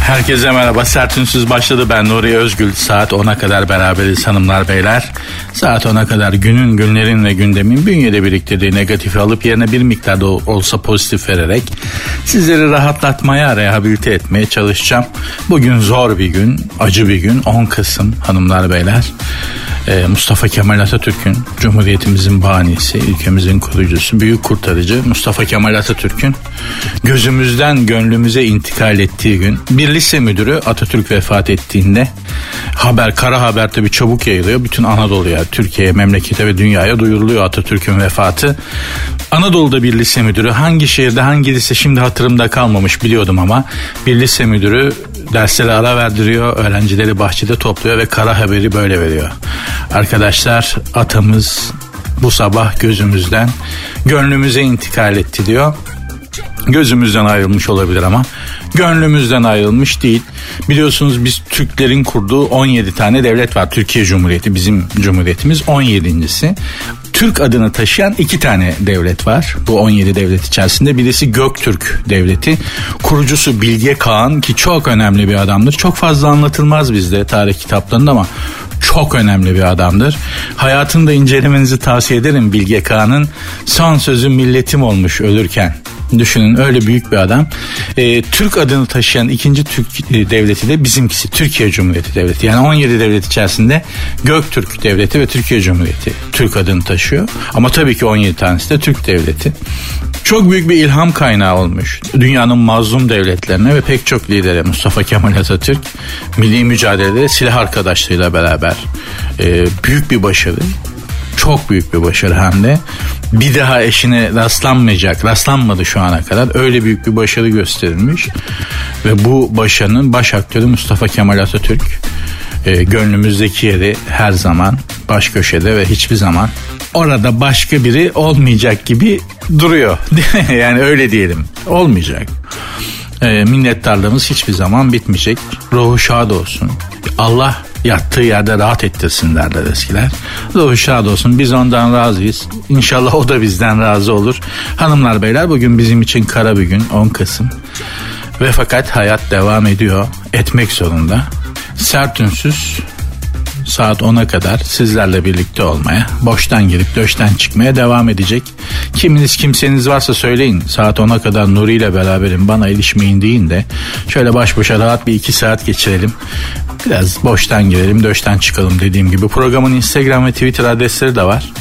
Herkese merhaba. Sertünsüz başladı. Ben Nuri Özgül. Saat 10'a kadar beraberiz hanımlar beyler. Saat 10'a kadar günün, günlerin ve gündemin bünyede biriktirdiği negatifi alıp yerine bir miktarda olsa pozitif vererek sizleri rahatlatmaya, rehabilite etmeye çalışacağım. Bugün zor bir gün, acı bir gün. 10 Kasım hanımlar beyler. Ee, Mustafa Kemal Atatürk'ün Cumhuriyetimizin banisi, ülkemizin kurucusu, büyük kurtarıcı Mustafa Kemal Atatürk'ün gözümüzden gönlümüze intikal ettiği gün bir lise müdürü Atatürk vefat ettiğinde haber, kara haber tabi çabuk yayılıyor. Bütün Anadolu'ya, Türkiye'ye, memlekete ve dünyaya duyuruluyor Atatürk'ün vefatı. Anadolu'da bir lise müdürü hangi şehirde hangi lise şimdi hatırımda kalmamış biliyordum ama bir lise müdürü derslere ara verdiriyor, öğrencileri bahçede topluyor ve kara haberi böyle veriyor. Arkadaşlar atamız bu sabah gözümüzden gönlümüze intikal etti diyor. Gözümüzden ayrılmış olabilir ama gönlümüzden ayrılmış değil. Biliyorsunuz biz Türklerin kurduğu 17 tane devlet var. Türkiye Cumhuriyeti bizim cumhuriyetimiz 17.si. Türk adını taşıyan iki tane devlet var. Bu 17 devlet içerisinde birisi Göktürk devleti. Kurucusu Bilge Kağan ki çok önemli bir adamdır. Çok fazla anlatılmaz bizde tarih kitaplarında ama çok önemli bir adamdır. Hayatını da incelemenizi tavsiye ederim Bilge Kağan'ın son sözü milletim olmuş ölürken. Düşünün öyle büyük bir adam. Ee, Türk adını taşıyan ikinci Türk e, devleti de bizimkisi Türkiye Cumhuriyeti Devleti. Yani 17 devlet içerisinde Göktürk Devleti ve Türkiye Cumhuriyeti Türk adını taşıyor. Ama tabii ki 17 tanesi de Türk Devleti. Çok büyük bir ilham kaynağı olmuş. Dünyanın mazlum devletlerine ve pek çok lidere Mustafa Kemal Atatürk milli mücadelede silah arkadaşlarıyla beraber e, büyük bir başarı çok büyük bir başarı hem de. Bir daha eşine rastlanmayacak, rastlanmadı şu ana kadar. Öyle büyük bir başarı gösterilmiş. Ve bu başarının baş aktörü Mustafa Kemal Atatürk. E, gönlümüzdeki yeri her zaman baş köşede ve hiçbir zaman orada başka biri olmayacak gibi duruyor. yani öyle diyelim. Olmayacak. E, minnettarlığımız hiçbir zaman bitmeyecek. Ruhu şad olsun. Allah yattığı yerde rahat ettirsin derler eskiler. Ruhu şad olsun biz ondan razıyız. İnşallah o da bizden razı olur. Hanımlar beyler bugün bizim için kara bir gün 10 Kasım. Ve fakat hayat devam ediyor. Etmek zorunda. Sert ünsüz saat 10'a kadar sizlerle birlikte olmaya, boştan girip döşten çıkmaya devam edecek. Kiminiz kimseniz varsa söyleyin. Saat 10'a kadar Nuri ile beraberim bana ilişmeyin deyin de şöyle baş başa rahat bir iki saat geçirelim. Biraz boştan girelim döşten çıkalım dediğim gibi. Programın Instagram ve Twitter adresleri de var.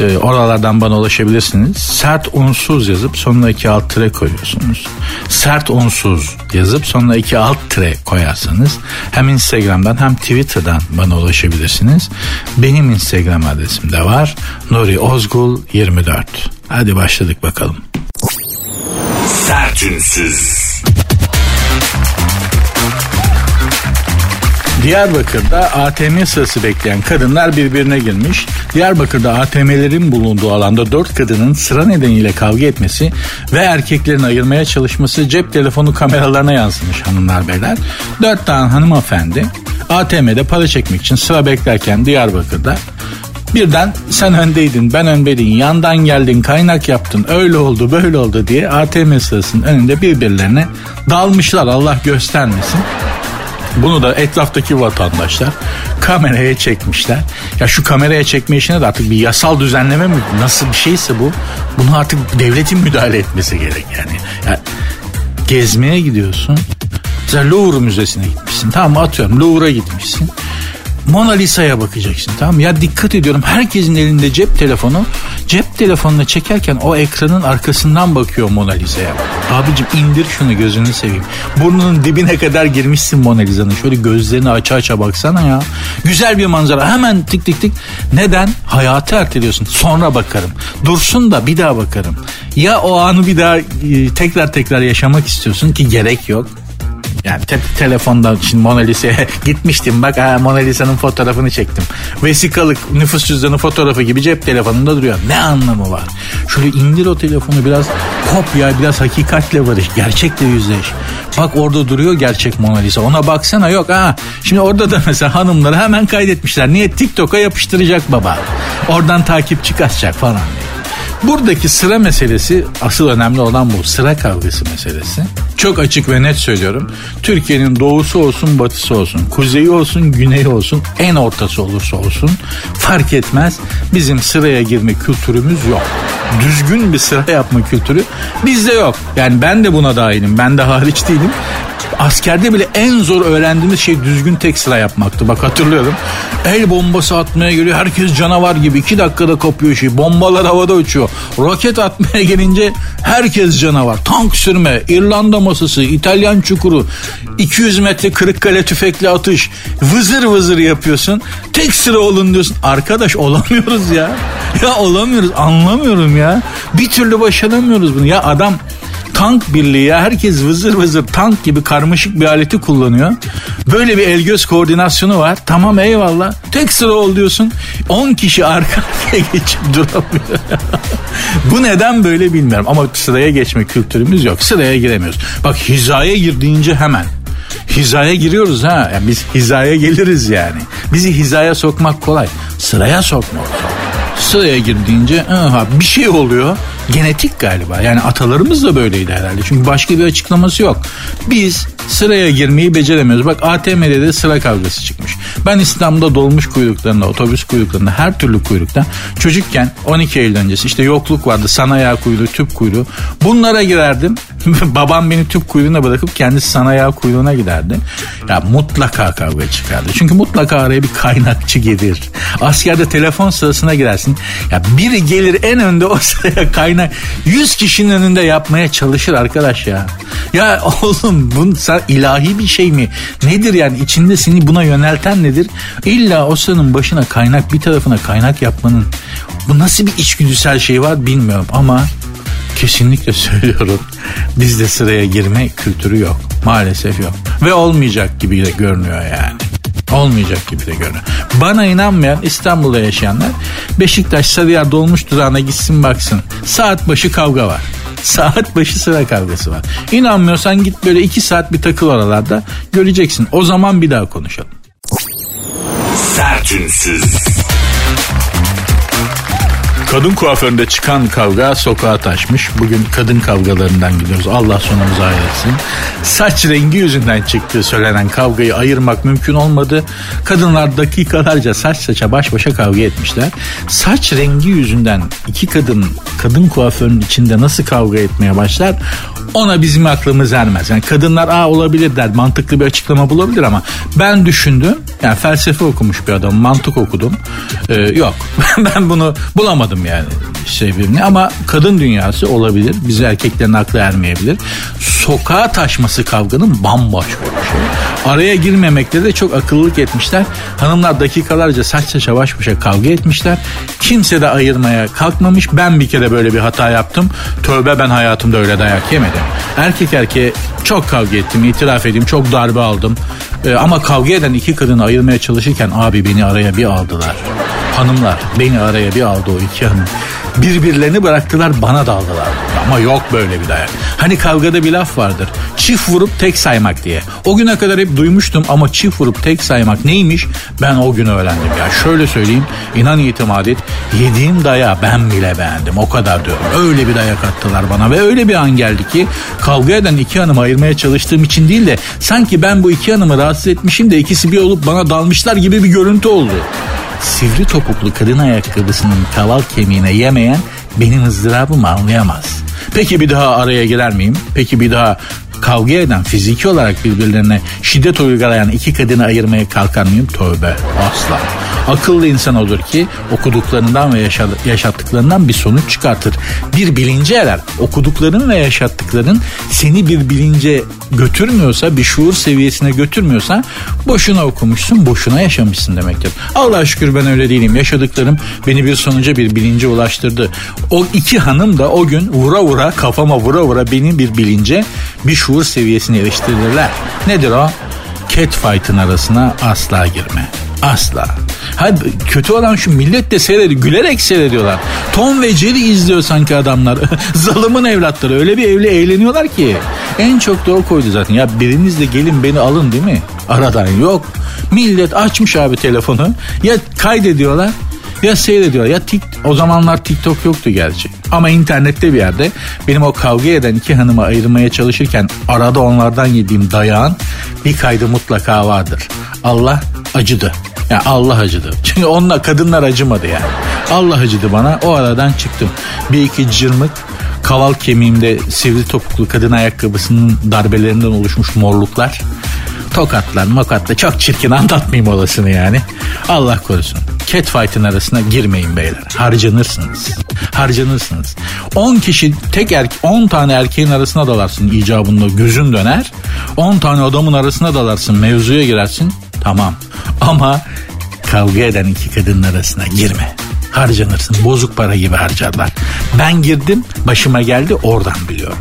E, oralardan bana ulaşabilirsiniz. Sert unsuz yazıp sonuna iki alt tire koyuyorsunuz. Sert unsuz yazıp sonuna iki alt tire koyarsanız hem Instagram'dan hem Twitter'dan bana ulaşabilirsiniz. Benim Instagram adresim de var. Nuri Ozgul 24. Hadi başladık bakalım. Sertünsüz. Diyarbakır'da ATM sırası bekleyen kadınlar birbirine girmiş. Diyarbakır'da ATM'lerin bulunduğu alanda dört kadının sıra nedeniyle kavga etmesi ve erkeklerin ayırmaya çalışması cep telefonu kameralarına yansımış hanımlar beyler. Dört tane hanımefendi ATM'de para çekmek için sıra beklerken Diyarbakır'da Birden sen öndeydin ben öndeydim yandan geldin kaynak yaptın öyle oldu böyle oldu diye ATM sırasının önünde birbirlerine dalmışlar Allah göstermesin. Bunu da etraftaki vatandaşlar kameraya çekmişler. Ya şu kameraya çekme işine de artık bir yasal düzenleme mi nasıl bir şeyse bu bunu artık devletin müdahale etmesi gerek yani. yani gezmeye gidiyorsun. Mesela Louvre Müzesi'ne gitmişsin. Tamam atıyorum Louvre'a gitmişsin. Mona Lisa'ya bakacaksın tamam mı? Ya dikkat ediyorum herkesin elinde cep telefonu. Cep telefonuna çekerken o ekranın arkasından bakıyor Mona Lisa'ya. Abicim indir şunu gözünü seveyim. Burnunun dibine kadar girmişsin Mona Lisa'nın. Şöyle gözlerini aça aça baksana ya. Güzel bir manzara hemen tık tık tık. Neden? Hayatı erteliyorsun. Sonra bakarım. Dursun da bir daha bakarım. Ya o anı bir daha e, tekrar tekrar yaşamak istiyorsun ki gerek yok Yani te- telefonda şimdi Mona Lisa'ya gitmiştim bak ha, Mona Lisa'nın fotoğrafını çektim. Vesikalık nüfus cüzdanı fotoğrafı gibi cep telefonunda duruyor. Ne anlamı var? Şöyle indir o telefonu biraz kopya biraz hakikatle barış. Gerçekle yüzleş. Bak orada duruyor gerçek Mona Lisa. Ona baksana yok ha. Şimdi orada da mesela hanımları hemen kaydetmişler. Niye TikTok'a yapıştıracak baba. Oradan takipçi kasacak falan. Buradaki sıra meselesi asıl önemli olan bu sıra kavgası meselesi. Çok açık ve net söylüyorum. Türkiye'nin doğusu olsun batısı olsun, kuzeyi olsun güneyi olsun, en ortası olursa olsun fark etmez. Bizim sıraya girme kültürümüz yok. Düzgün bir sıra yapma kültürü bizde yok. Yani ben de buna dahilim. Ben de hariç değilim. Askerde bile en zor öğrendiğimiz şey düzgün tek sıra yapmaktı. Bak hatırlıyorum. El bombası atmaya geliyor. Herkes canavar gibi. iki dakikada kopuyor şey. Bombalar havada uçuyor. Roket atmaya gelince herkes canavar. Tank sürme, İrlanda masası, İtalyan çukuru, 200 metre Kırıkkale tüfekli atış. Vızır vızır yapıyorsun. Tek sıra olun diyorsun. Arkadaş olamıyoruz ya. Ya olamıyoruz. Anlamıyorum ya. Bir türlü başaramıyoruz bunu. Ya adam tank birliği ya herkes vızır vızır tank gibi karmaşık bir aleti kullanıyor. Böyle bir el göz koordinasyonu var. Tamam eyvallah. Tek sıra ol diyorsun. 10 kişi arka arkaya geçip duramıyor. Bu neden böyle bilmiyorum ama sıraya geçme kültürümüz yok. Sıraya giremiyoruz. Bak hizaya gir deyince hemen hizaya giriyoruz ha. Yani biz hizaya geliriz yani. Bizi hizaya sokmak kolay. Sıraya sokmak zor. Sıraya girdiğince aha, bir şey oluyor. Genetik galiba. Yani atalarımız da böyleydi herhalde. Çünkü başka bir açıklaması yok. Biz sıraya girmeyi beceremiyoruz. Bak ATM'de de sıra kavgası çıkmış. Ben İstanbul'da dolmuş kuyruklarında, otobüs kuyruklarında, her türlü kuyrukta çocukken 12 Eylül öncesi işte yokluk vardı. Sanayi kuyruğu, tüp kuyruğu. Bunlara girerdim. Babam beni tüp kuyruğuna bırakıp kendisi sanayi kuyruğuna giderdi. Ya mutlaka kavga çıkardı. Çünkü mutlaka araya bir kaynakçı gelir. Askerde telefon sırasına girersin. Ya biri gelir en önde o sıraya kaynak 100 kişinin önünde yapmaya çalışır arkadaş ya. Ya oğlum bu ilahi bir şey mi? Nedir yani içinde seni buna yönelten nedir? İlla o sıranın başına kaynak bir tarafına kaynak yapmanın bu nasıl bir içgüdüsel şey var bilmiyorum ama kesinlikle söylüyorum. Bizde sıraya girme kültürü yok. Maalesef yok. Ve olmayacak gibi de görünüyor yani. Olmayacak gibi de görünüyor. Bana inanmayan İstanbul'da yaşayanlar Beşiktaş Sarıyer dolmuş durağına gitsin baksın. Saat başı kavga var. Saat başı sıra kavgası var. İnanmıyorsan git böyle iki saat bir takıl oralarda göreceksin. O zaman bir daha konuşalım. Sertünsüz. Kadın kuaföründe çıkan kavga sokağa taşmış. Bugün kadın kavgalarından gidiyoruz. Allah sonumuzu hayretsin. Saç rengi yüzünden çıktığı söylenen kavgayı ayırmak mümkün olmadı. Kadınlar dakikalarca saç saça baş başa kavga etmişler. Saç rengi yüzünden iki kadın kadın kuaförünün içinde nasıl kavga etmeye başlar ona bizim aklımız ermez. Yani kadınlar aa olabilir der mantıklı bir açıklama bulabilir ama ben düşündüm yani felsefe okumuş bir adam mantık okudum. Ee, yok ben bunu bulamadım yani sebebini ama kadın dünyası olabilir biz erkeklerin aklı ermeyebilir. Sokağa taşması kavganın bambaşka bir şey. Araya girmemekte de çok akıllılık etmişler. Hanımlar dakikalarca saç saça baş başa kavga etmişler. Kimse de ayırmaya kalkmamış. Ben bir kere böyle bir hata yaptım. Tövbe ben hayatımda öyle dayak yemedim. Erkek erkeğe çok kavga ettim itiraf edeyim çok darbe aldım ee, ama kavga eden iki kadını ayırmaya çalışırken abi beni araya bir aldılar. Hanımlar beni araya bir aldı o iki hanım birbirlerini bıraktılar bana daldılar. Ama yok böyle bir dayak. Hani kavgada bir laf vardır çift vurup tek saymak diye. O güne kadar hep duymuştum ama çift vurup tek saymak neymiş? Ben o gün öğrendim ya. Şöyle söyleyeyim inan itimat et yediğim daya ben bile beğendim. O kadar diyorum. Öyle bir dayak attılar bana ve öyle bir an geldi ki kavga eden iki hanımı ayırmaya çalıştığım için değil de sanki ben bu iki hanımı rahatsız etmişim de ikisi bir olup bana dalmışlar gibi bir görüntü oldu sivri topuklu kadın ayakkabısının kaval kemiğine yemeyen benim ızdırabımı anlayamaz. Peki bir daha araya girer miyim? Peki bir daha kavga eden fiziki olarak birbirlerine şiddet uygulayan iki kadını ayırmaya kalkar mıyım? Tövbe asla. Akıllı insan olur ki okuduklarından ve yaşattıklarından bir sonuç çıkartır. Bir bilince erer. Okudukların ve yaşattıkların seni bir bilince götürmüyorsa, bir şuur seviyesine götürmüyorsa boşuna okumuşsun, boşuna yaşamışsın demektir. Allah şükür ben öyle değilim. Yaşadıklarım beni bir sonuca, bir bilince ulaştırdı. O iki hanım da o gün vura vura, kafama vura vura benim bir bilince bir şuur seviyesine eriştirirler. Nedir o? Catfight'ın arasına asla girme. Asla. Hadi kötü olan şu millet de seyrediyor. Gülerek seyrediyorlar. Tom ve Jerry izliyor sanki adamlar. Zalımın evlatları. Öyle bir evli eğleniyorlar ki. En çok da o koydu zaten. Ya biriniz de gelin beni alın değil mi? Aradan yok. Millet açmış abi telefonu. Ya kaydediyorlar ya seyrediyor ya tik o zamanlar TikTok yoktu gerçi. Ama internette bir yerde benim o kavga eden iki hanımı ayırmaya çalışırken arada onlardan yediğim dayağın bir kaydı mutlaka vardır. Allah acıdı. Yani Allah acıdı. Çünkü onunla kadınlar acımadı yani. Allah acıdı bana. O aradan çıktım. Bir iki cırmık kaval kemiğimde sivri topuklu kadın ayakkabısının darbelerinden oluşmuş morluklar. Tokatlar mokatla çok çirkin anlatmayayım olasını yani. Allah korusun. Catfight'ın arasına girmeyin beyler. Harcanırsınız. Harcanırsınız. 10 kişi tek erkek 10 tane erkeğin arasına dalarsın icabında gözün döner. 10 tane adamın arasına dalarsın mevzuya girersin. Tamam. Ama kavga eden iki kadının arasına girme harcanırsın. Bozuk para gibi harcarlar. Ben girdim başıma geldi oradan biliyorum.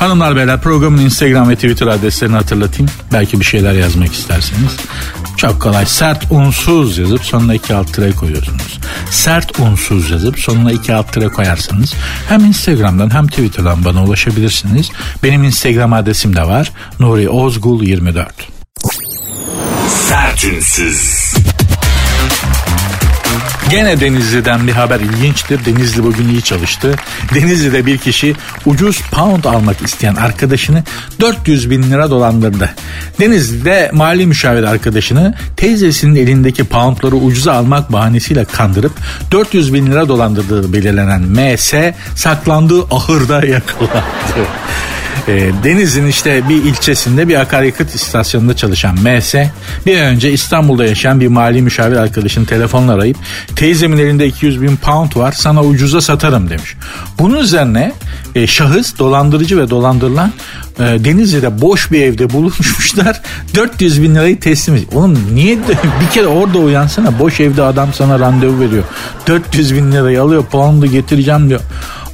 Hanımlar beyler programın Instagram ve Twitter adreslerini hatırlatayım. Belki bir şeyler yazmak isterseniz. Çok kolay. Sert unsuz yazıp sonuna iki alt tire koyuyorsunuz. Sert unsuz yazıp sonuna iki alt tire koyarsanız hem Instagram'dan hem Twitter'dan bana ulaşabilirsiniz. Benim Instagram adresim de var. Nuri Ozgul 24. Sertünsüz. Gene Denizli'den bir haber ilginçtir. Denizli bugün iyi çalıştı. Denizli'de bir kişi ucuz pound almak isteyen arkadaşını 400 bin lira dolandırdı. Denizli'de mali müşavir arkadaşını teyzesinin elindeki poundları ucuza almak bahanesiyle kandırıp 400 bin lira dolandırdığı belirlenen MS saklandığı ahırda yakalandı. E, Deniz'in işte bir ilçesinde bir akaryakıt istasyonunda çalışan MS bir önce İstanbul'da yaşayan bir mali müşavir arkadaşını telefonla arayıp teyzemin elinde 200 bin pound var sana ucuza satarım demiş. Bunun üzerine e, şahıs dolandırıcı ve dolandırılan e, Denizli'de boş bir evde bulunmuşlar 400 bin lirayı teslim ediyor. Oğlum niye bir kere orada uyansana boş evde adam sana randevu veriyor 400 bin lirayı alıyor pound'u getireceğim diyor.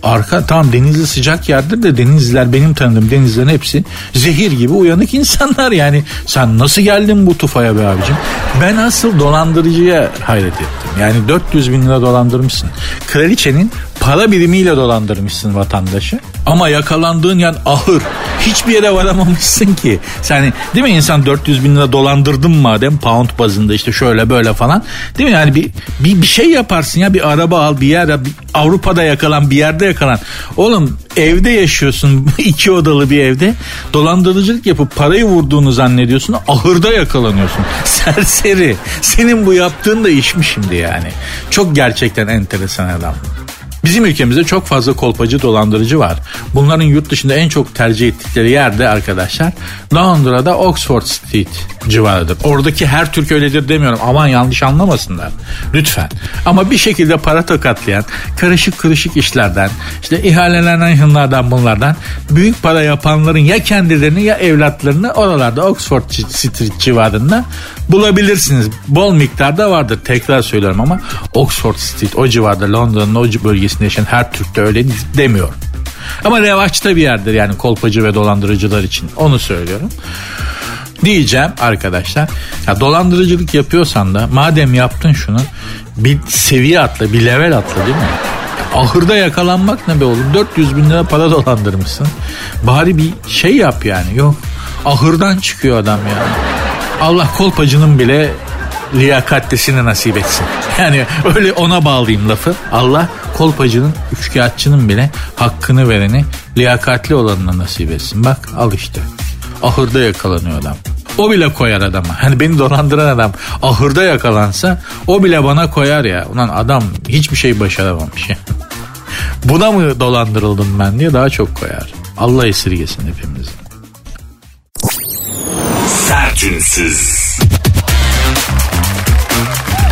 Arka tamam Denizli sıcak yerdir de Denizliler benim tanıdığım Denizlilerin hepsi zehir gibi uyanık insanlar yani. Sen nasıl geldin bu tufaya be abicim? Ben asıl dolandırıcıya hayret ettim. Yani 400 bin lira dolandırmışsın. Kraliçenin para birimiyle dolandırmışsın vatandaşı. Ama yakalandığın yan ahır. Hiçbir yere varamamışsın ki. Sen değil mi insan 400 bin lira dolandırdın madem pound bazında işte şöyle böyle falan. Değil mi yani bir, bir, bir şey yaparsın ya bir araba al bir yer bir Avrupa'da yakalan bir yerde yakalan. Oğlum evde yaşıyorsun iki odalı bir evde dolandırıcılık yapıp parayı vurduğunu zannediyorsun ahırda yakalanıyorsun. Serseri. Senin bu yaptığın da iş mi şimdi yani? Çok gerçekten enteresan adam. Bizim ülkemizde çok fazla kolpacı dolandırıcı var. Bunların yurt dışında en çok tercih ettikleri yerde arkadaşlar Londra'da Oxford Street civarıdır. Oradaki her Türk öyledir demiyorum. Aman yanlış anlamasınlar. Lütfen. Ama bir şekilde para tokatlayan karışık karışık işlerden işte ihalelerden hınlardan bunlardan büyük para yapanların ya kendilerini ya evlatlarını oralarda Oxford Street civarında bulabilirsiniz. Bol miktarda vardır tekrar söylüyorum ama Oxford Street o civarda Londra'nın o bölgesinde yaşayan her Türk de öyle demiyor. Ama revaçta bir yerdir yani kolpacı ve dolandırıcılar için onu söylüyorum diyeceğim arkadaşlar. Ya dolandırıcılık yapıyorsan da madem yaptın şunu bir seviye atla bir level atla değil mi? Ahırda yakalanmak ne be oğlum 400 bin lira para dolandırmışsın. Bari bir şey yap yani yok. Ahırdan çıkıyor adam yani. Allah kolpacının bile liyakatlisini nasip etsin. Yani öyle ona bağlayayım lafı. Allah kolpacının, üçkağıtçının bile hakkını vereni liyakatli olanına nasip etsin. Bak al işte. Ahırda yakalanıyor adam. O bile koyar adama. Hani beni dolandıran adam ahırda yakalansa o bile bana koyar ya. Ulan adam hiçbir şey başaramamış ya. Buna mı dolandırıldım ben diye daha çok koyar. Allah esirgesin hepimizi. Sertünsüz.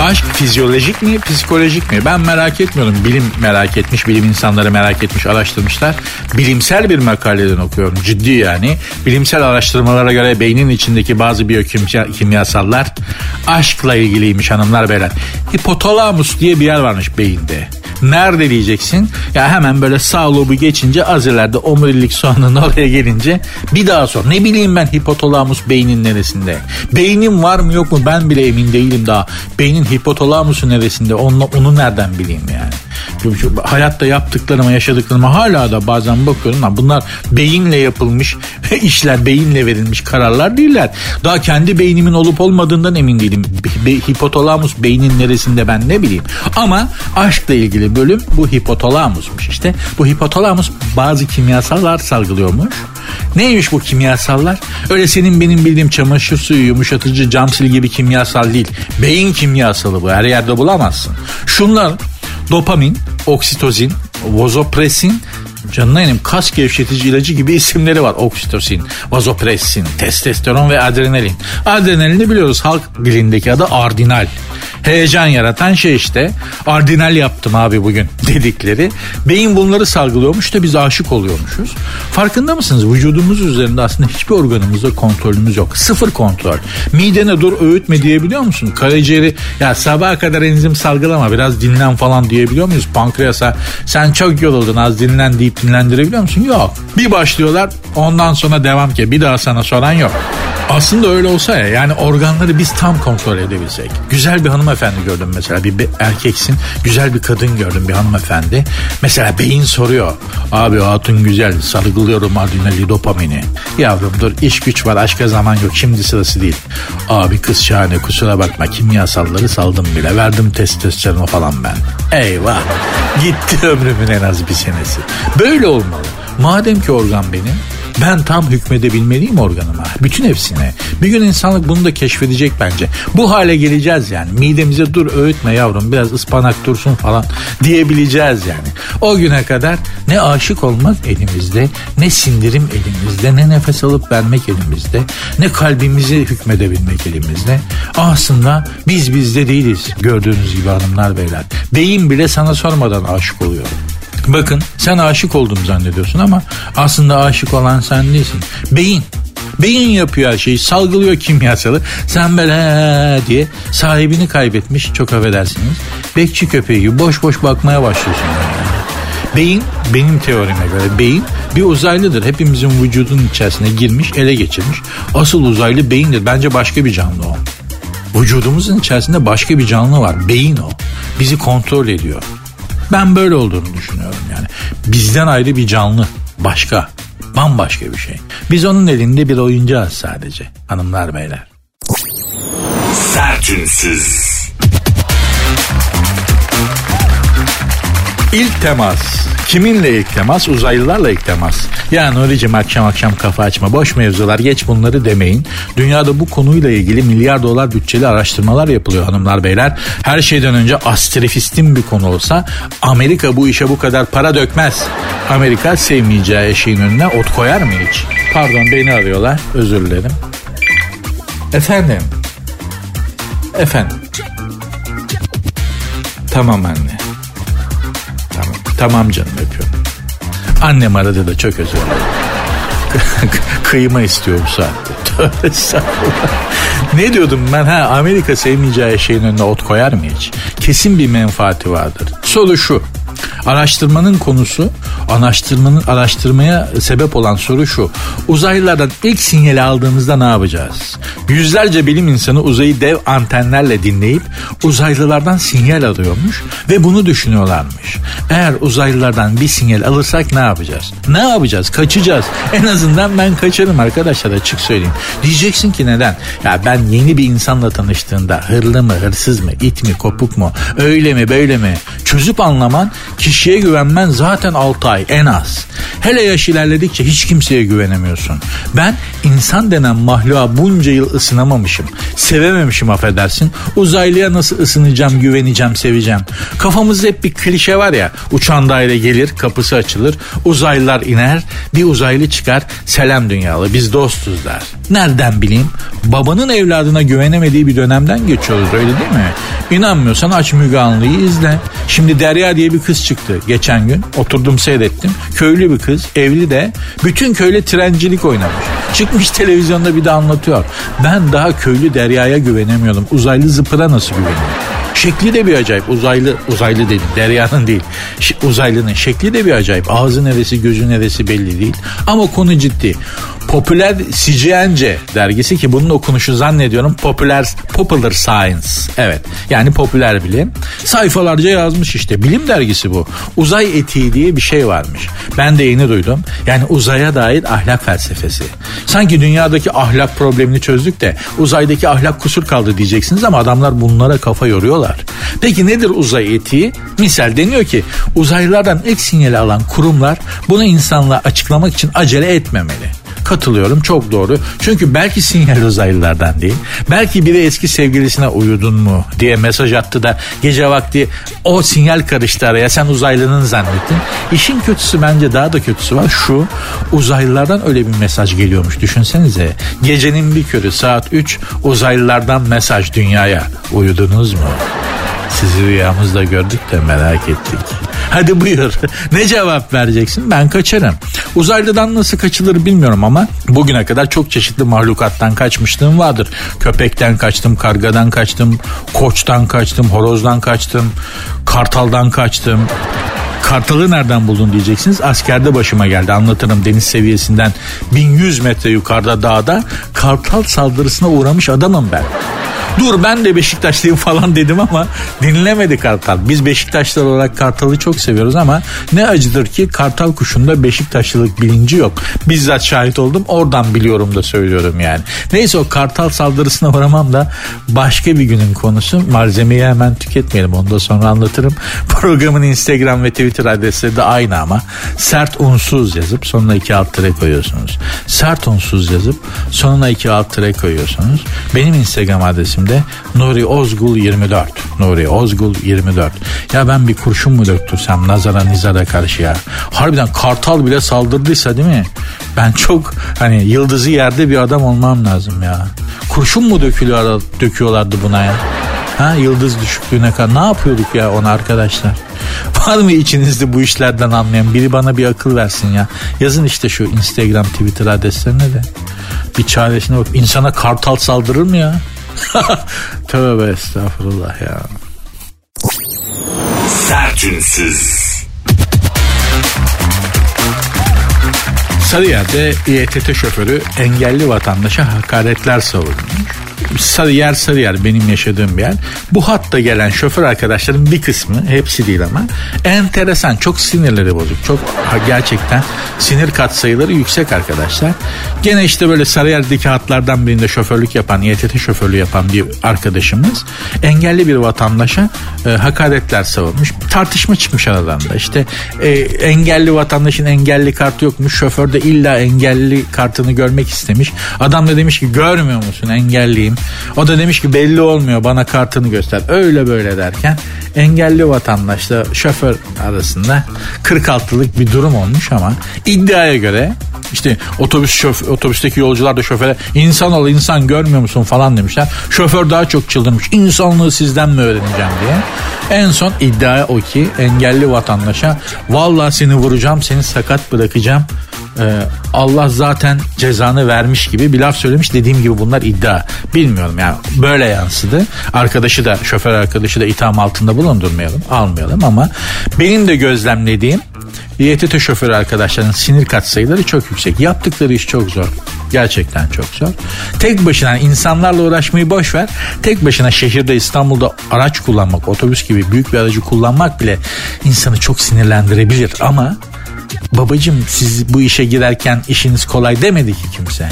Aşk fizyolojik mi, psikolojik mi? Ben merak etmiyorum. Bilim merak etmiş, bilim insanları merak etmiş, araştırmışlar. Bilimsel bir makaleden okuyorum. Ciddi yani. Bilimsel araştırmalara göre beynin içindeki bazı biyokimyasallar aşkla ilgiliymiş hanımlar beyler. Hipotalamus diye bir yer varmış beyinde. Nerede diyeceksin? Ya hemen böyle sağ lobu geçince az ileride omurilik soğanının oraya gelince bir daha sor. Ne bileyim ben hipotalamus beynin neresinde? Beynim var mı yok mu ben bile emin değilim daha. Beynin hipotalamusu neresinde onu, onu nereden bileyim yani? Hayatta yaptıklarıma yaşadıklarıma hala da bazen bakıyorum lan bunlar beyinle yapılmış işler beyinle verilmiş kararlar değiller. Daha kendi beynimin olup olmadığından emin değilim. Hipotalamus beynin neresinde ben ne bileyim. Ama aşkla ilgili bölüm bu hipotalamusmuş işte. Bu hipotalamus bazı kimyasallar salgılıyormuş. Neymiş bu kimyasallar? Öyle senin benim bildiğim çamaşır suyu, yumuşatıcı, cam sil gibi kimyasal değil. Beyin kimyasalı bu. Her yerde bulamazsın. Şunlar dopamin, oksitozin, vazopresin, canına inim kas gevşetici ilacı gibi isimleri var. Oksitosin, vazopresin, testosteron ve adrenalin. Adrenalini biliyoruz halk dilindeki adı ardinal heyecan yaratan şey işte. Ardinal yaptım abi bugün dedikleri. Beyin bunları salgılıyormuş da biz aşık oluyormuşuz. Farkında mısınız? Vücudumuz üzerinde aslında hiçbir organımızda kontrolümüz yok. Sıfır kontrol. Midene dur öğütme diyebiliyor musun? Karaciğeri ya sabaha kadar enzim salgılama biraz dinlen falan diyebiliyor muyuz? Pankreasa sen çok yoruldun az dinlen deyip dinlendirebiliyor musun? Yok. Bir başlıyorlar ondan sonra devam ki bir daha sana soran yok. Aslında öyle olsa ya yani organları biz tam kontrol edebilsek. Güzel bir hanımefendi gördüm mesela bir, bir erkeksin güzel bir kadın gördüm bir hanımefendi. Mesela beyin soruyor. Abi hatun güzel salgılıyorum adrenali dopamini. Yavrum dur iş güç var aşka zaman yok şimdi sırası değil. Abi kız şahane kusura bakma kimyasalları saldım bile verdim testosteronu falan ben. Eyvah gitti ömrümün en az bir senesi. Böyle olmalı. Madem ki organ benim ben tam hükmedebilmeliyim organıma. Bütün hepsine. Bir gün insanlık bunu da keşfedecek bence. Bu hale geleceğiz yani. Midemize dur öğütme yavrum biraz ıspanak dursun falan diyebileceğiz yani. O güne kadar ne aşık olmak elimizde, ne sindirim elimizde, ne nefes alıp vermek elimizde, ne kalbimizi hükmedebilmek elimizde. Aslında biz bizde değiliz gördüğünüz gibi hanımlar beyler. Beyin bile sana sormadan aşık oluyor. Bakın sen aşık oldum zannediyorsun ama aslında aşık olan sen değilsin. Beyin. Beyin yapıyor her şeyi salgılıyor kimyasalı. Sen böyle diye sahibini kaybetmiş çok affedersiniz. Bekçi köpeği gibi boş boş bakmaya başlıyorsun. Yani. Beyin benim teorime göre beyin bir uzaylıdır. Hepimizin vücudunun içerisine girmiş ele geçirmiş. Asıl uzaylı beyindir. Bence başka bir canlı o. Vücudumuzun içerisinde başka bir canlı var. Beyin o. Bizi kontrol ediyor. Ben böyle olduğunu düşünüyorum yani. Bizden ayrı bir canlı. Başka. Bambaşka bir şey. Biz onun elinde bir oyuncağız sadece. Hanımlar beyler. Sertünsüz. İlk temas. Kiminle ilk temas? Uzaylılarla ilk temas. Ya Nuri'cim akşam akşam kafa açma. Boş mevzular geç bunları demeyin. Dünyada bu konuyla ilgili milyar dolar bütçeli araştırmalar yapılıyor hanımlar beyler. Her şeyden önce astrefistin bir konu olsa Amerika bu işe bu kadar para dökmez. Amerika sevmeyeceği eşeğin önüne ot koyar mı hiç? Pardon beni arıyorlar. Özür dilerim. Efendim. Efendim. Tamam anne. Tamam. Canım öpüyorum. Annem aradı da çok özür. Kıyma istiyor bu saatte. ne diyordum ben ha Amerika sevmeyeceği şeyin önüne ot koyar mı hiç? Kesin bir menfaati vardır. Soru şu. Araştırmanın konusu, araştırmanın araştırmaya sebep olan soru şu. Uzaylılardan ilk sinyali aldığımızda ne yapacağız? Yüzlerce bilim insanı uzayı dev antenlerle dinleyip uzaylılardan sinyal alıyormuş ve bunu düşünüyorlarmış. Eğer uzaylılardan bir sinyal alırsak ne yapacağız? Ne yapacağız? Kaçacağız. En azından ben kaçarım arkadaşlar açık söyleyeyim. Diyeceksin ki neden? Ya ben yeni bir insanla tanıştığında hırlı mı, hırsız mı, it mi, kopuk mu, öyle mi, böyle mi çözüp anlaman kişiye güvenmen zaten 6 ay en az. Hele yaş ilerledikçe hiç kimseye güvenemiyorsun. Ben insan denen mahluğa bunca yıl ısınamamışım. Sevememişim affedersin. Uzaylıya nasıl ısınacağım, güveneceğim, seveceğim. Kafamızda hep bir klişe var ya. Uçan daire gelir, kapısı açılır. Uzaylılar iner, bir uzaylı çıkar. Selam dünyalı, biz dostuz der. Nereden bileyim? Babanın evladına güvenemediği bir dönemden geçiyoruz öyle değil mi? İnanmıyorsan aç Müge Anlı'yı izle. Şimdi Derya diye bir kız çıktı geçen gün. Oturdum seyrettim. Köylü bir kız, evli de. Bütün köyle trencilik oynamış. Çıkmış televizyonda bir de anlatıyor. Ben daha köylü Derya'ya güvenemiyordum. Uzaylı zıpıra nasıl güveniyorum? Şekli de bir acayip. Uzaylı uzaylı dedim. Derya'nın değil. Ş- uzaylının şekli de bir acayip. Ağzı neresi gözü neresi belli değil. Ama konu ciddi. Popüler CGNC dergisi ki bunun okunuşu zannediyorum Popüler Popular Science. Evet. Yani popüler bilim. Sayfalarca yazmış işte. Bilim dergisi bu. Uzay etiği diye bir şey varmış. Ben de yeni duydum. Yani uzaya dair ahlak felsefesi. Sanki dünyadaki ahlak problemini çözdük de uzaydaki ahlak kusur kaldı diyeceksiniz ama adamlar bunlara kafa yoruyorlar. Peki nedir uzay etiği? Misal deniyor ki uzaylılardan ilk sinyali alan kurumlar bunu insanlığa açıklamak için acele etmemeli. Katılıyorum çok doğru. Çünkü belki sinyal uzaylılardan değil. Belki biri eski sevgilisine uyudun mu diye mesaj attı da gece vakti o sinyal karıştı araya sen uzaylının zannettin. İşin kötüsü bence daha da kötüsü var şu uzaylılardan öyle bir mesaj geliyormuş düşünsenize. Gecenin bir körü saat 3 uzaylılardan mesaj dünyaya uyudunuz mu? Sizi rüyamızda gördük de merak ettik. Hadi buyur. Ne cevap vereceksin? Ben kaçarım. Uzaylıdan nasıl kaçılır bilmiyorum ama bugüne kadar çok çeşitli mahlukattan kaçmışlığım vardır. Köpekten kaçtım, kargadan kaçtım, koçtan kaçtım, horozdan kaçtım, kartaldan kaçtım. Kartalı nereden buldun diyeceksiniz. Askerde başıma geldi anlatırım deniz seviyesinden 1100 metre yukarıda dağda kartal saldırısına uğramış adamım ben. Dur ben de Beşiktaşlıyım falan dedim ama dinlemedi Kartal. Biz Beşiktaşlar olarak Kartal'ı çok seviyoruz ama ne acıdır ki Kartal kuşunda Beşiktaşlılık bilinci yok. Bizzat şahit oldum oradan biliyorum da söylüyorum yani. Neyse o Kartal saldırısına uğramam da başka bir günün konusu. Malzemeyi hemen tüketmeyelim onu da sonra anlatırım. Programın Instagram ve Twitter adresleri de aynı ama sert unsuz yazıp sonuna iki alt tere koyuyorsunuz. Sert unsuz yazıp sonuna iki alt tere koyuyorsunuz. Benim Instagram adresim de Nuri Ozgul 24. Nuri Ozgul 24. Ya ben bir kurşun mu döktürsem nazara nizara karşı ya. Harbiden kartal bile saldırdıysa değil mi? Ben çok hani yıldızı yerde bir adam olmam lazım ya. Kurşun mu dökülüyor, döküyorlardı buna ya? Ha yıldız düşüklüğüne kadar ne yapıyorduk ya ona arkadaşlar? Var mı içinizde bu işlerden anlayan biri bana bir akıl versin ya. Yazın işte şu Instagram, Twitter adreslerine de. Bir çaresine bak. İnsana kartal saldırır mı ya? Tövbe estağfurullah ya. Sertünsüz. Sarıyer'de İETT şoförü engelli vatandaşa hakaretler savurmuş. Sarıyer Sarıyer benim yaşadığım bir yer. Bu hatta gelen şoför arkadaşların bir kısmı hepsi değil ama enteresan çok sinirleri bozuk. Çok gerçekten sinir katsayıları yüksek arkadaşlar. Gene işte böyle Sarıyer'deki hatlardan birinde şoförlük yapan İETT şoförlüğü yapan bir arkadaşımız engelli bir vatandaşa e, hakaretler savurmuş. Tartışma çıkmış aralarında. İşte e, engelli vatandaşın engelli kartı yokmuş. Şoför de illa engelli kartını görmek istemiş. Adam da demiş ki görmüyor musun engelliyim. O da demiş ki belli olmuyor bana kartını göster. Öyle böyle derken engelli vatandaşla şoför arasında 46'lık bir durum olmuş ama iddiaya göre işte otobüs şöf otobüsteki yolcular da şoföre insan ol insan görmüyor musun falan demişler. Şoför daha çok çıldırmış. İnsanlığı sizden mi öğreneceğim diye. En son iddia o ki engelli vatandaşa vallahi seni vuracağım seni sakat bırakacağım. Ee, Allah zaten cezanı vermiş gibi bir laf söylemiş. Dediğim gibi bunlar iddia. Bilmiyorum yani böyle yansıdı. Arkadaşı da şoför arkadaşı da itham altında bulundurmayalım. Almayalım ama benim de gözlemlediğim İETT şoförü arkadaşların sinir katsayıları çok yüksek. Yaptıkları iş çok zor. Gerçekten çok zor. Tek başına insanlarla uğraşmayı boş ver. Tek başına şehirde İstanbul'da araç kullanmak, otobüs gibi büyük bir aracı kullanmak bile insanı çok sinirlendirebilir. Ama babacım siz bu işe girerken işiniz kolay demedi ki kimse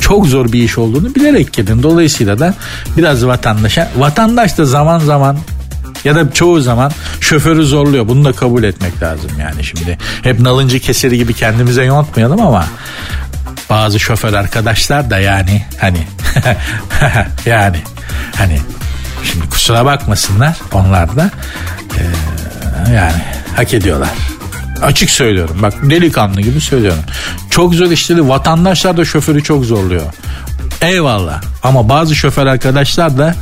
çok zor bir iş olduğunu bilerek girdin. Dolayısıyla da biraz vatandaşa, vatandaş da zaman zaman ya da çoğu zaman şoförü zorluyor. Bunu da kabul etmek lazım yani şimdi. Hep nalıncı keseri gibi kendimize yontmayalım ama bazı şoför arkadaşlar da yani hani yani hani şimdi kusura bakmasınlar onlar da e, yani hak ediyorlar. Açık söylüyorum bak delikanlı gibi söylüyorum. Çok zor işleri vatandaşlar da şoförü çok zorluyor. Eyvallah ama bazı şoför arkadaşlar da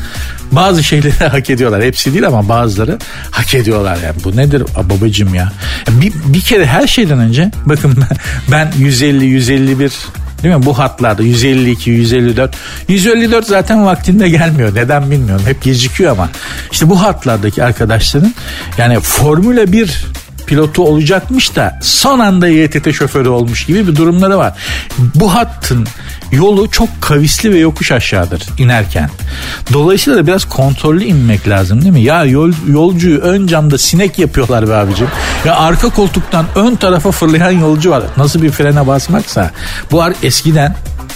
bazı şeyleri hak ediyorlar. Hepsi değil ama bazıları hak ediyorlar yani. Bu nedir babacım ya? Bir, bir kere her şeyden önce bakın ben 150 151 Değil mi? Bu hatlarda 152, 154. 154 zaten vaktinde gelmiyor. Neden bilmiyorum. Hep gecikiyor ama. İşte bu hatlardaki arkadaşların yani Formula 1 pilotu olacakmış da son anda YTT şoförü olmuş gibi bir durumları var. Bu hattın yolu çok kavisli ve yokuş aşağıdır inerken. Dolayısıyla da biraz kontrollü inmek lazım değil mi? Ya yol, yolcuyu ön camda sinek yapıyorlar be abicim. Ya arka koltuktan ön tarafa fırlayan yolcu var. Nasıl bir frene basmaksa. Bu eskiden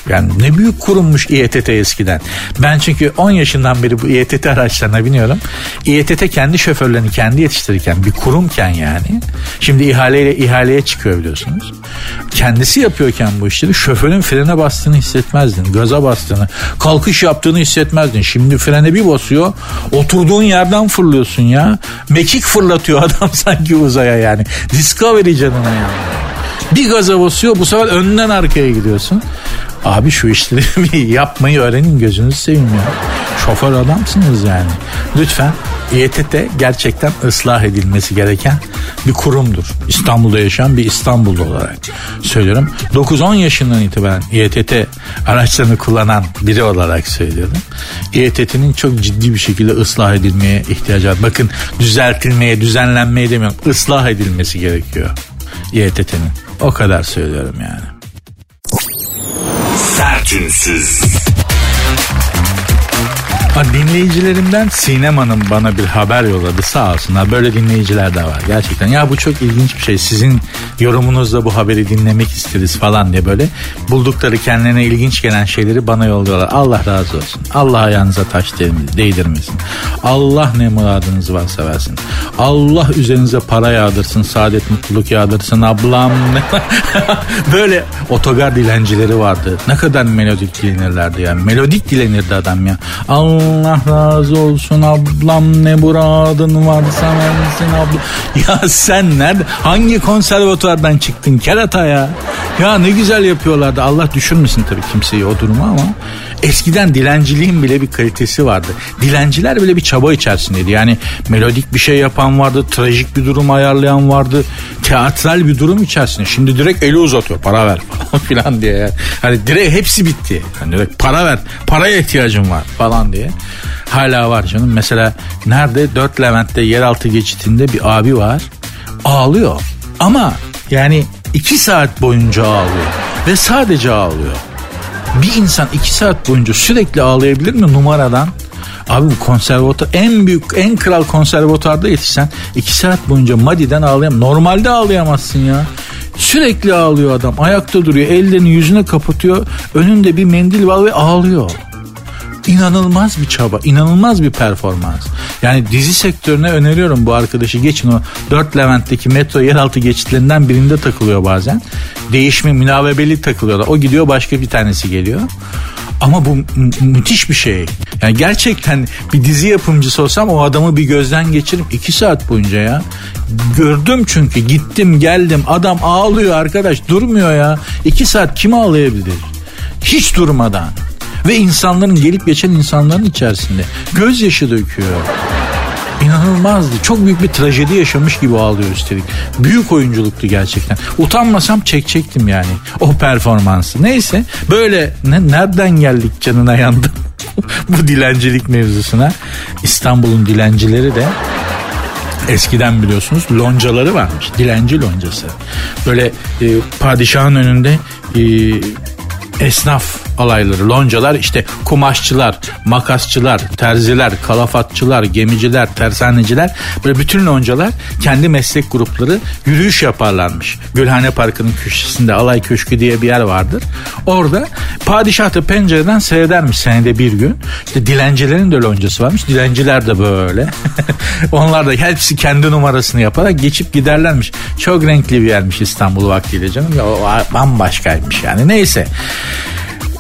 yani ne büyük kurummuş İETT eskiden. Ben çünkü 10 yaşından beri bu İETT araçlarına biniyorum. İETT kendi şoförlerini kendi yetiştirirken bir kurumken yani. Şimdi ihaleyle ihaleye çıkıyor biliyorsunuz. Kendisi yapıyorken bu işleri şoförün frene bastığını hissetmezdin. Gaza bastığını, kalkış yaptığını hissetmezdin. Şimdi frene bir basıyor. Oturduğun yerden fırlıyorsun ya. Mekik fırlatıyor adam sanki uzaya yani. Discovery canına yani. Bir gaza basıyor bu sefer önden arkaya gidiyorsun. Abi şu işleri yapmayı öğrenin gözünüzü seveyim ya. Şoför adamsınız yani. Lütfen İETT gerçekten ıslah edilmesi gereken bir kurumdur. İstanbul'da yaşayan bir İstanbullu olarak söylüyorum. 9-10 yaşından itibaren İETT araçlarını kullanan biri olarak söylüyorum. İETT'nin çok ciddi bir şekilde ıslah edilmeye ihtiyacı var. Bakın düzeltilmeye, düzenlenmeye demiyorum. Islah edilmesi gerekiyor İETT'nin. O kadar söylüyorum yani. Sertünsüz. Dinleyicilerimden Sinem Hanım bana bir haber yolladı sağ olsunlar. Böyle dinleyiciler de var gerçekten. Ya bu çok ilginç bir şey. Sizin yorumunuzla bu haberi dinlemek isteriz falan diye böyle buldukları kendilerine ilginç gelen şeyleri bana yolluyorlar. Allah razı olsun. Allah ayağınıza taş değdirmesin. Allah ne muradınız varsa versin. Allah üzerinize para yağdırsın, saadet mutluluk yağdırsın ablam. böyle otogar dilencileri vardı. Ne kadar melodik dilenirlerdi ya. Melodik dilenirdi adam ya. Allah Allah razı olsun ablam ne muradın varsa versin ablam. Ya sen nerede hangi konservatuardan çıktın kerata ya? Ya ne güzel yapıyorlardı Allah düşürmesin tabii kimseyi o duruma ama eskiden dilenciliğin bile bir kalitesi vardı. Dilenciler bile bir çaba içerisindeydi. Yani melodik bir şey yapan vardı, trajik bir durum ayarlayan vardı, teatral bir durum içerisinde. Şimdi direkt eli uzatıyor para ver falan filan diye. Yani. Hani direkt hepsi bitti. Hani direkt para ver, paraya ihtiyacım var falan diye. Hala var canım. Mesela nerede? Dört Levent'te yeraltı geçitinde bir abi var. Ağlıyor. Ama yani iki saat boyunca ağlıyor. Ve sadece ağlıyor. Bir insan iki saat boyunca sürekli ağlayabilir mi numaradan? Abi bu konservatuar en büyük en kral konservatuarda yetişsen iki saat boyunca Madi'den ağlayam. Normalde ağlayamazsın ya. Sürekli ağlıyor adam. Ayakta duruyor. Ellerini yüzüne kapatıyor. Önünde bir mendil var ve ağlıyor inanılmaz bir çaba, inanılmaz bir performans. Yani dizi sektörüne öneriyorum bu arkadaşı. Geçin o 4 Levent'teki metro yeraltı geçitlerinden birinde takılıyor bazen. Değişme münavebeli takılıyorlar. O gidiyor başka bir tanesi geliyor. Ama bu müthiş bir şey. Yani gerçekten bir dizi yapımcısı olsam o adamı bir gözden geçirip iki saat boyunca ya. Gördüm çünkü gittim geldim adam ağlıyor arkadaş durmuyor ya. iki saat kim ağlayabilir? Hiç durmadan ve insanların gelip geçen insanların içerisinde gözyaşı döküyor. İnanılmazdı. Çok büyük bir trajedi yaşamış gibi ağlıyor üstelik. Büyük oyunculuktu gerçekten. Utanmasam çekecektim yani o performansı. Neyse böyle ne, nereden geldik canına yandım bu dilencilik mevzusuna. İstanbul'un dilencileri de Eskiden biliyorsunuz loncaları varmış. Dilenci loncası. Böyle e, padişahın önünde e, esnaf alayları, loncalar işte kumaşçılar, makasçılar, terziler, kalafatçılar, gemiciler, tersaneciler böyle bütün loncalar kendi meslek grupları yürüyüş yaparlarmış. Gülhane Parkı'nın köşesinde Alay Köşkü diye bir yer vardır. Orada padişah pencereden seyredermiş senede bir gün. İşte dilencilerin de loncası varmış. Dilenciler de böyle. Onlar da hepsi kendi numarasını yaparak geçip giderlermiş. Çok renkli bir yermiş İstanbul vaktiyle canım. O bambaşkaymış yani. Neyse.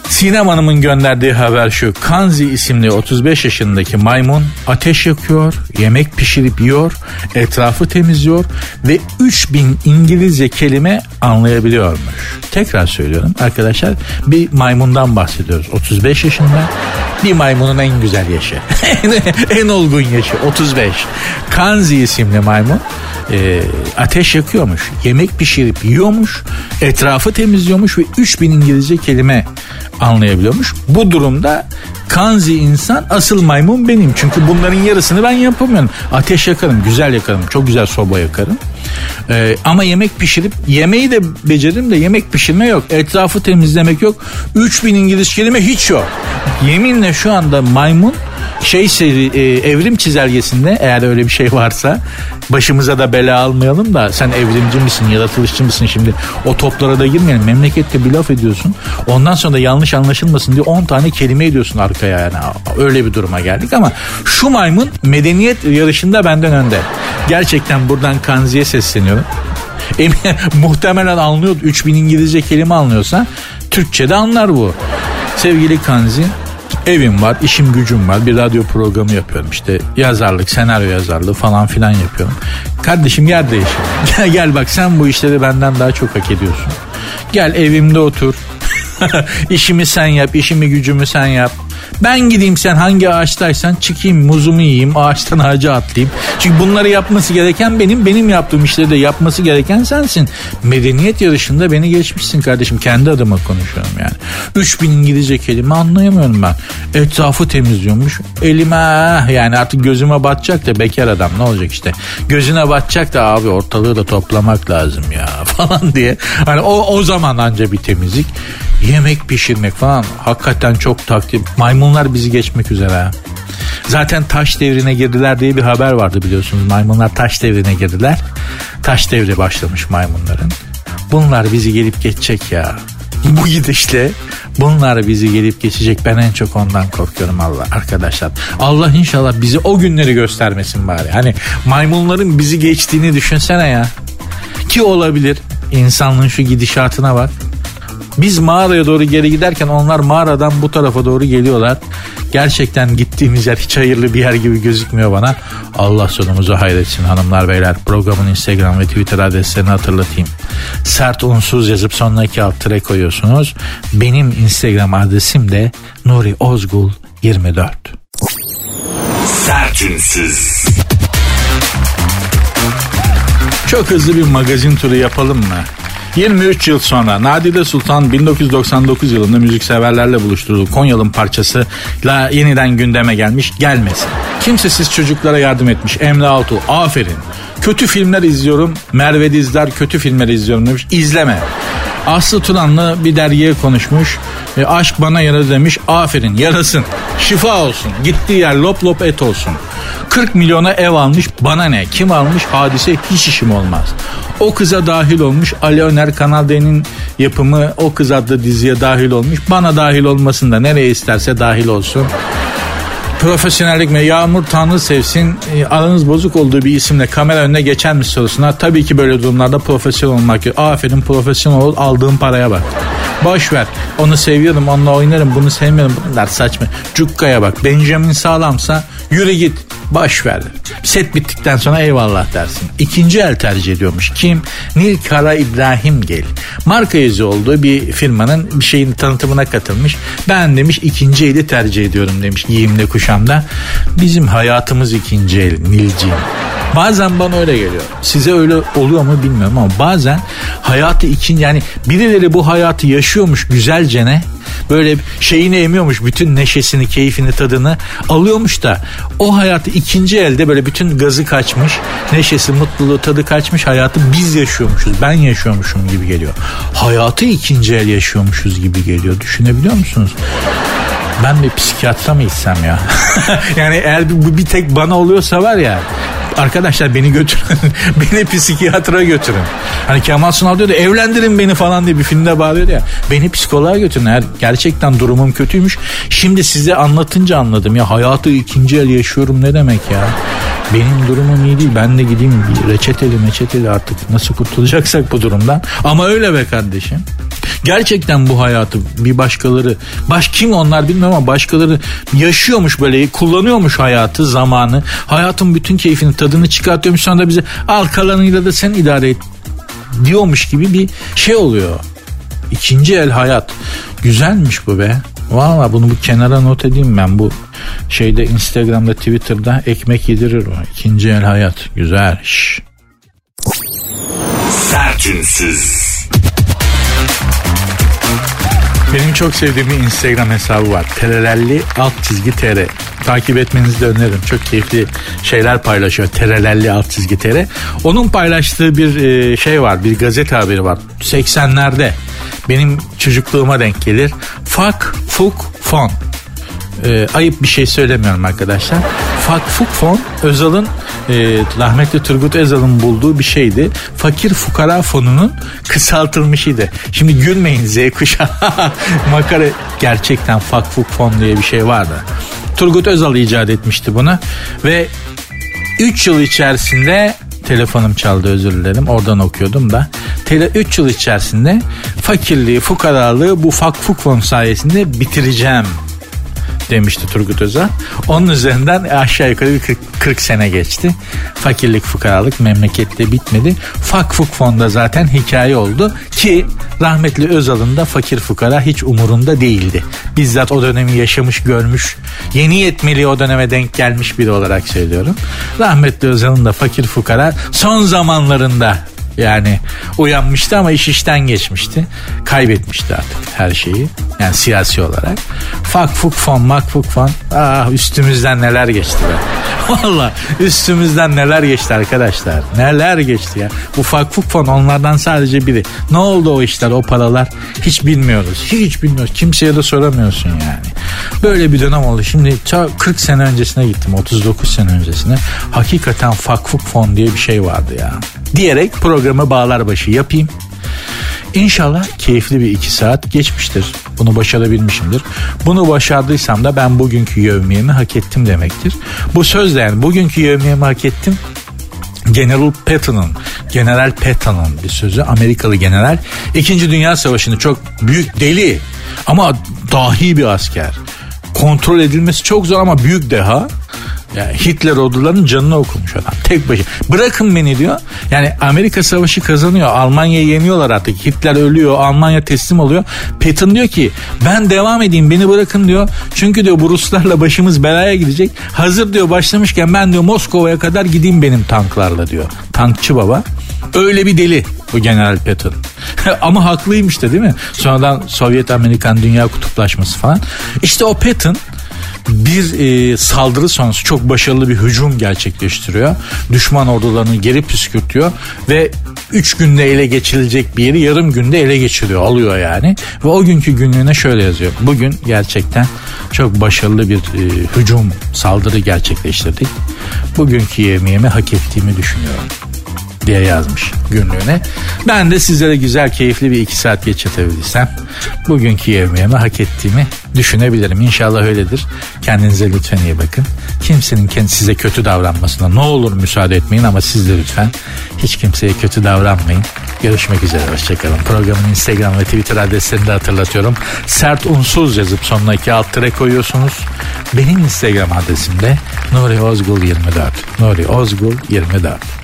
Sinem Hanım'ın gönderdiği haber şu. Kanzi isimli 35 yaşındaki maymun ateş yakıyor, yemek pişirip yiyor, etrafı temizliyor ve 3000 İngilizce kelime anlayabiliyormuş. Tekrar söylüyorum arkadaşlar bir maymundan bahsediyoruz. 35 yaşında bir maymunun en güzel yaşı. en olgun yaşı 35. Kanzi isimli maymun e, ateş yakıyormuş. Yemek pişirip yiyormuş. Etrafı temizliyormuş ve 3000 İngilizce kelime anlayabiliyormuş. Bu durumda kanzi insan asıl maymun benim. Çünkü bunların yarısını ben yapamıyorum. Ateş yakarım, güzel yakarım. Çok güzel soba yakarım. Ee, ama yemek pişirip yemeği de beceririm de yemek pişirme yok. Etrafı temizlemek yok. 3000 İngiliz kelime hiç yok. Yeminle şu anda maymun şey seri, e, evrim çizelgesinde eğer öyle bir şey varsa başımıza da bela almayalım da sen evrimci misin yaratılışçı mısın şimdi? O toplara da girmeyelim. Memlekette bir laf ediyorsun. Ondan sonra da yanlış anlaşılmasın diye 10 tane kelime ediyorsun arkaya yani. Öyle bir duruma geldik ama şu maymun medeniyet yarışında benden önde. Gerçekten buradan Kanzi'ye sesleniyorum. Emin, muhtemelen anlıyor 3000 İngilizce kelime anlıyorsa Türkçe'de anlar bu. Sevgili Kanzi Evim var, işim gücüm var. Bir radyo programı yapıyorum işte. Yazarlık, senaryo yazarlığı falan filan yapıyorum. Kardeşim yer değişir. Gel, gel bak sen bu işleri benden daha çok hak ediyorsun. Gel evimde otur. İşimi sen yap, işimi gücümü sen yap. Ben gideyim sen hangi ağaçtaysan çıkayım muzumu yiyeyim ağaçtan ağaca atlayayım. Çünkü bunları yapması gereken benim benim yaptığım işleri de yapması gereken sensin. Medeniyet yarışında beni geçmişsin kardeşim kendi adıma konuşuyorum yani. 3000 İngilizce kelime anlayamıyorum ben. Etrafı temizliyormuş elime yani artık gözüme batacak da bekar adam ne olacak işte. Gözüne batacak da abi ortalığı da toplamak lazım ya falan diye. Hani o, o zaman anca bir temizlik. Yemek pişirmek falan hakikaten çok takdir. Maymunlar bizi geçmek üzere. Zaten taş devrine girdiler diye bir haber vardı biliyorsunuz. Maymunlar taş devrine girdiler. Taş devri başlamış maymunların. Bunlar bizi gelip geçecek ya. Bu gidişle bunlar bizi gelip geçecek. Ben en çok ondan korkuyorum Allah arkadaşlar. Allah inşallah bizi o günleri göstermesin bari. Hani maymunların bizi geçtiğini düşünsene ya. Ki olabilir. İnsanlığın şu gidişatına bak. Biz mağaraya doğru geri giderken onlar mağaradan bu tarafa doğru geliyorlar. Gerçekten gittiğimiz yer hiç hayırlı bir yer gibi gözükmüyor bana. Allah sonumuzu hayretsin hanımlar beyler. Programın Instagram ve Twitter adreslerini hatırlatayım. Sert unsuz yazıp sonuna iki alt tire koyuyorsunuz. Benim Instagram adresim de Nuri Ozgul 24. Sertünsüz. Çok hızlı bir magazin turu yapalım mı? 23 yıl sonra Nadide Sultan 1999 yılında müzikseverlerle buluşturduğu Konyal'ın parçasıyla yeniden gündeme gelmiş gelmesin. Kimsesiz çocuklara yardım etmiş Emre Altuğ aferin. Kötü filmler izliyorum Merve Dizler kötü filmler izliyorum demiş izleme. Aslı Turan'la bir dergiye konuşmuş. E, aşk bana yaradı demiş. Aferin yarasın. Şifa olsun. Gittiği yer lop lop et olsun. 40 milyona ev almış. Bana ne? Kim almış? Hadise hiç işim olmaz. O kıza dahil olmuş. Ali Öner Kanal D'nin yapımı o kız adlı diziye dahil olmuş. Bana dahil olmasın da nereye isterse dahil olsun profesyonellik mi? Yağmur Tanrı sevsin e, aranız bozuk olduğu bir isimle kamera önüne geçer mi sorusuna tabii ki böyle durumlarda profesyonel olmak gerekiyor. Aferin profesyonel ol aldığın paraya bak. Boş ver. Onu seviyorum, onunla oynarım, bunu sevmiyorum. Bunlar saçma. Cukkaya bak. Benjamin sağlamsa yürü git. Boş ver. Set bittikten sonra eyvallah dersin. İkinci el tercih ediyormuş. Kim? Nil Kara İbrahim Gel. Marka yüzü olduğu bir firmanın bir şeyin tanıtımına katılmış. Ben demiş ikinci eli tercih ediyorum demiş giyimde kuşamda. Bizim hayatımız ikinci el Nilciğim. Bazen bana öyle geliyor. Size öyle oluyor mu bilmiyorum ama bazen hayatı ikinci yani birileri bu hayatı yaşıyormuş güzelce ne böyle şeyini emiyormuş bütün neşesini keyfini tadını alıyormuş da o hayatı ikinci elde böyle bütün gazı kaçmış neşesi mutluluğu tadı kaçmış hayatı biz yaşıyormuşuz ben yaşıyormuşum gibi geliyor hayatı ikinci el yaşıyormuşuz gibi geliyor düşünebiliyor musunuz ben bir psikiyatra mı gitsem ya? yani eğer bu bir tek bana oluyorsa var ya arkadaşlar beni götürün. beni psikiyatra götürün. Hani Kemal Sunal diyordu evlendirin beni falan diye bir filmde bağırıyordu ya. Beni psikoloğa götürün. Eğer gerçekten durumum kötüymüş. Şimdi size anlatınca anladım ya hayatı ikinci el yaşıyorum ne demek ya. Benim durumum iyi değil. Ben de gideyim bir reçeteli meçeteli artık nasıl kurtulacaksak bu durumdan. Ama öyle be kardeşim. Gerçekten bu hayatı bir başkaları, baş kim onlar bilmiyorum ama başkaları yaşıyormuş böyle kullanıyormuş hayatı, zamanı. Hayatın bütün keyfini, tadını çıkartıyormuş sonra da bize al kalanıyla da sen idare et diyormuş gibi bir şey oluyor. İkinci el hayat. Güzelmiş bu be. Valla bunu bu kenara not edeyim ben. Bu şeyde Instagram'da Twitter'da ekmek yedirir o. İkinci el hayat. Güzel. Şş. Sertünsüz. Benim çok sevdiğim bir Instagram hesabı var. Terelelli alt çizgi tr. Takip etmenizi de öneririm. Çok keyifli şeyler paylaşıyor. Terelelli alt çizgi tr. Onun paylaştığı bir e, şey var. Bir gazete haberi var. 80'lerde benim çocukluğuma denk gelir. Fak fuk fon. E, ayıp bir şey söylemiyorum arkadaşlar. Fak fuk fon Özal'ın e, rahmetli Turgut Özal'ın bulduğu bir şeydi. Fakir fukara fonunun kısaltılmışıydı. Şimdi gülmeyin Z kuşağı. Makara gerçekten fak fuk fon diye bir şey vardı. Turgut Özal icat etmişti bunu ve 3 yıl içerisinde telefonum çaldı özür dilerim. Oradan okuyordum da. 3 yıl içerisinde fakirliği fukaralığı bu fak fuk fon sayesinde bitireceğim demişti Turgut Özal. Onun üzerinden aşağı yukarı bir 40, 40 sene geçti. Fakirlik fukaralık memlekette bitmedi. Fak fuk fonda zaten hikaye oldu ki rahmetli Özal'ın da fakir fukara hiç umurunda değildi. Bizzat o dönemi yaşamış görmüş yeni yetmeli o döneme denk gelmiş biri olarak söylüyorum. Rahmetli Özal'ın da fakir fukara son zamanlarında yani uyanmıştı ama iş işten geçmişti. Kaybetmişti artık her şeyi. Yani siyasi olarak. Fak fuk fon mak fuk fon. Ah üstümüzden neler geçti be. Valla üstümüzden neler geçti arkadaşlar. Neler geçti ya. Bu fak fuk fon onlardan sadece biri. Ne oldu o işler o paralar hiç bilmiyoruz. Hiç bilmiyoruz. Kimseye de soramıyorsun yani. Böyle bir dönem oldu. Şimdi 40 sene öncesine gittim. 39 sene öncesine. Hakikaten fak fuk fon diye bir şey vardı ya. Diyerek programı bağlar başı yapayım. İnşallah keyifli bir iki saat geçmiştir. Bunu başarabilmişimdir. Bunu başardıysam da ben bugünkü yevmiyemi hak ettim demektir. Bu sözle yani bugünkü yevmiyemi hak ettim General Patton'un, General Patton'un bir sözü Amerikalı general. İkinci Dünya Savaşı'nı çok büyük deli ama dahi bir asker. Kontrol edilmesi çok zor ama büyük deha. Yani Hitler ordularının canını okumuş adam. Tek başına. Bırakın beni diyor. Yani Amerika savaşı kazanıyor. Almanya'yı yeniyorlar artık. Hitler ölüyor. Almanya teslim oluyor. Patton diyor ki ben devam edeyim beni bırakın diyor. Çünkü diyor bu Ruslarla başımız belaya gidecek. Hazır diyor başlamışken ben diyor Moskova'ya kadar gideyim benim tanklarla diyor. Tankçı baba. Öyle bir deli bu General Patton. Ama haklıymış da değil mi? Sonradan Sovyet Amerikan dünya kutuplaşması falan. İşte o Patton bir e, saldırı sonrası çok başarılı bir hücum gerçekleştiriyor. Düşman ordularını geri püskürtüyor ve 3 günde ele geçirilecek bir yeri yarım günde ele geçiriyor alıyor yani. Ve o günkü günlüğüne şöyle yazıyor. Bugün gerçekten çok başarılı bir e, hücum saldırı gerçekleştirdik. Bugünkü yemeğimi hak ettiğimi düşünüyorum diye yazmış günlüğüne. Ben de sizlere güzel keyifli bir iki saat geçirtebilirsem bugünkü yemeğimi hak ettiğimi düşünebilirim. İnşallah öyledir. Kendinize lütfen iyi bakın. Kimsenin kendi size kötü davranmasına ne olur müsaade etmeyin ama siz de lütfen hiç kimseye kötü davranmayın. Görüşmek üzere. Hoşçakalın. Programın Instagram ve Twitter adreslerini de hatırlatıyorum. Sert unsuz yazıp sonuna iki alt tere koyuyorsunuz. Benim Instagram adresim de Nuri Ozgul 24. Nuri Ozgul 24.